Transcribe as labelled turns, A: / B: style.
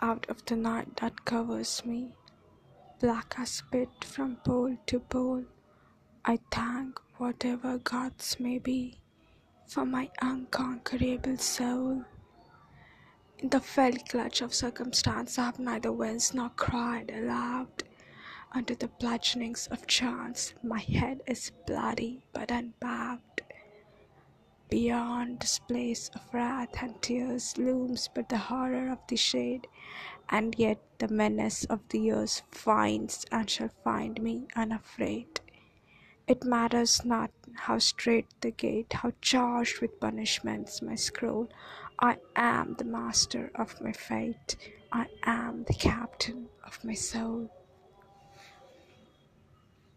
A: out of the night that covers me, black as pit from pole to pole. I thank whatever gods may be for my unconquerable soul. In the fell clutch of circumstance, I have neither winced nor cried aloud. Under the bludgeonings of chance, my head is bloody but unbowed. Beyond this place of wrath and tears looms but the horror of the shade, and yet the menace of the years finds and shall find me unafraid. It matters not how strait the gate, how charged with punishments my scroll. I am the master of my fate, I am the captain of my soul.